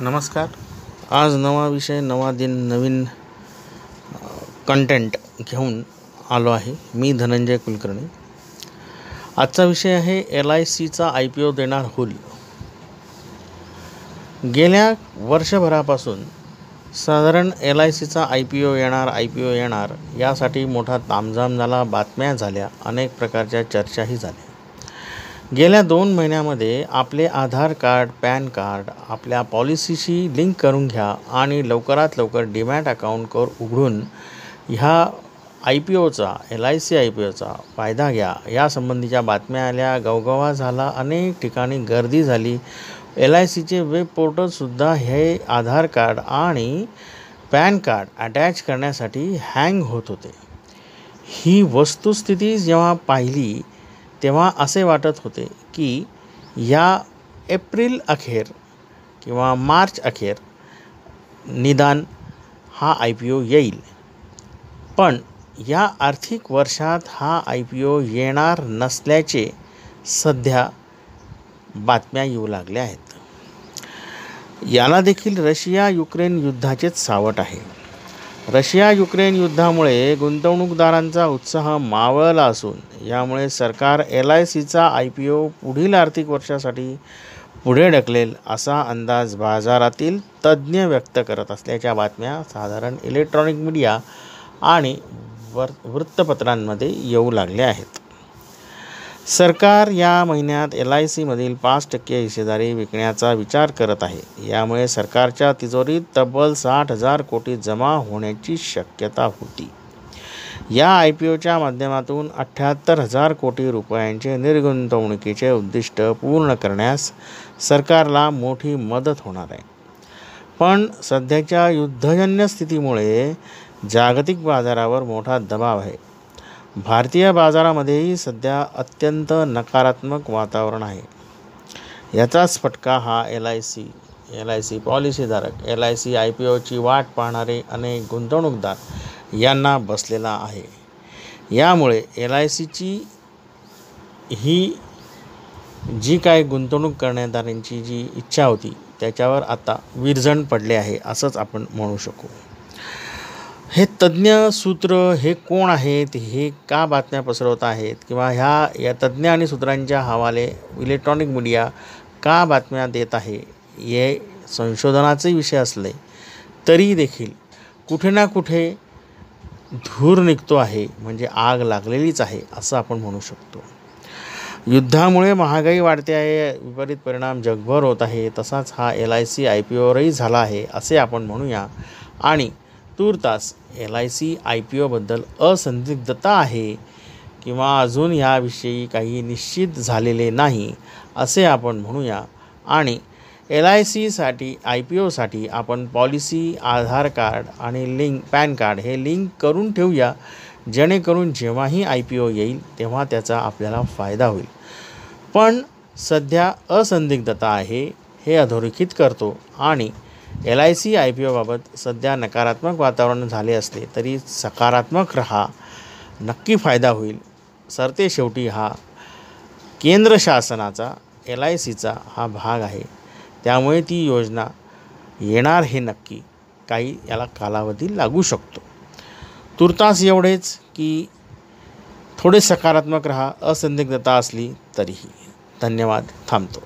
नमस्कार. आज नवा विषय नवा दिन नवीन कंटेंट घेऊन आलो आहे मी धनंजय कुलकर्णी. आजचा विषय आहे एल आय सीचा आय पी ओ देणार हुल. गेल्या वर्षभरापासून साधारण एल आय सीचा आय पी ओ येणार आय पी ओ येणार यासाठी मोठा तामझाम झाला बातम्या झाल्या अनेक प्रकारच्या चर्चाही झाल्या. गेल्या दोन महिन्यामध्ये आपले आधार कार्ड पॅन कार्ड आपल्या पॉलिसीशी लिंक करून घ्या आणि लवकरात लवकर डीमॅट अकाउंट कर उघडून ह्या I P Ocha L I C I P Ocha फायदा घ्या. यासंबंधीच्या बातम्या आल्या गवगवा झाला अनेक ठिकाणी गर्दी झाली. एल आय सीचे वेब पोर्टलसुद्धा हे आधार कार्ड आणि पॅन कार्ड अटॅच करण्यासाठी हँग होत होते. ही वस्तुस्थिती जेव्हा पाहिली तेव्हा असे वाटत होते की या एप्रिल अखेर किंवा मार्च अखेर निदान हा आय पी ओ येईल. पण या आर्थिक वर्षात हा आय पी ओ येणार नसल्याचे सध्या बातम्या येऊ लागल्या आहेत. याला देखील रशिया युक्रेन युद्धाचेच सावट आहे. रशिया युक्रेन युद्धामुळे गुंतवणूकदारांचा उत्साह मावळला असून यामुळे सरकार एल आय सीचा आय पी ओ पुढील आर्थिक वर्षासाठी पुढे ढकलेल असा अंदाज बाजारातील तज्ज्ञ व्यक्त करत असल्याच्या बातम्या साधारण इलेक्ट्रॉनिक मीडिया आणि वर वृत्तपत्रांमध्ये येऊ लागल्या आहेत. सरकार या महिन्यात एल आय सीमधील पाच टक्के हिस्सेदारी विकण्याचा विचार करत आहे. यामुळे सरकारच्या तिजोरीत तब्बल साठ हजार कोटी जमा होण्याची शक्यता होती. या आय पी ओच्या माध्यमातून अठ्ठ्याहत्तर हजार कोटी रुपयांचे निर्गुंतवणुकीचे उद्दिष्ट पूर्ण करण्यास सरकारला मोठी मदत होणार आहे. पण सध्याच्या युद्धजन्य स्थितीमुळे जागतिक बाजारावर मोठा दबाव आहे. भारतीय बाजारामध्येही सध्या अत्यंत नकारात्मक वातावरण आहे. याचाच फटका हा L I C L I C पॉलिसीधारक L I C I P ओची वाट पाहणारे अनेक गुंतवणूकदार यांना बसलेला आहे. यामुळे एल आय सीची ही जी काय गुंतवणूक करण्यादारांची जी इच्छा होती त्याच्यावर आता विरजण पडले आहे असंच आपण म्हणू शकू. हे तज्ज्ञ सूत्र हे कोण आहेत? हे का बातम्या पसरवत आहेत? किंवा ह्या या तज्ज्ञ आणि सूत्रांच्या हवाले इलेक्ट्रॉनिक मीडिया का बातम्या देत आहे? हे संशोधनाचे विषय असले तरी देखील कुठे ना कुठे धूर निघतो आहे. म्हणजे आग लागलेलीच आहे असं आपण म्हणू शकतो. युद्धामुळे महागाई वाढते आहे विपरीत परिणाम जगभर होत आहे. तसाच हा L I C I P ओवरही झाला आहे असे आपण म्हणूया. आणि तूर्तास L I C I P ओबद्दल असंदिग्धता आहे किंवा अजून याविषयी काही निश्चित झालेले नाही असे आपण म्हणूया. आणि एल आय सीसाठी आय पी ओसाठी आपण पॉलिसी आधार कार्ड आणि लिंक पॅन कार्ड हे लिंक करून ठेवूया. जेणेकरून जेव्हाही आय पी ओ येईल तेव्हा त्याचा आपल्याला फायदा होईल. पण सध्या असंदिग्धता आहे हे अधोरेखित करतो. आणि L I C I P ओबाबत सध्या नकारात्मक वातावरण झाले असले तरी सकारात्मक रहा नक्की फायदा होईल. सरते शेवटी हा केंद्र शासनाचा एल आय सीचा हा भाग आहे. त्यामुळे ती योजना येणार हे नक्की काही याला कालावधी लागू शकतो. तुर्तास एवढेच की थोडे सकारात्मक रहा असंदिग्धता असली तरीही. धन्यवाद. थांबतो.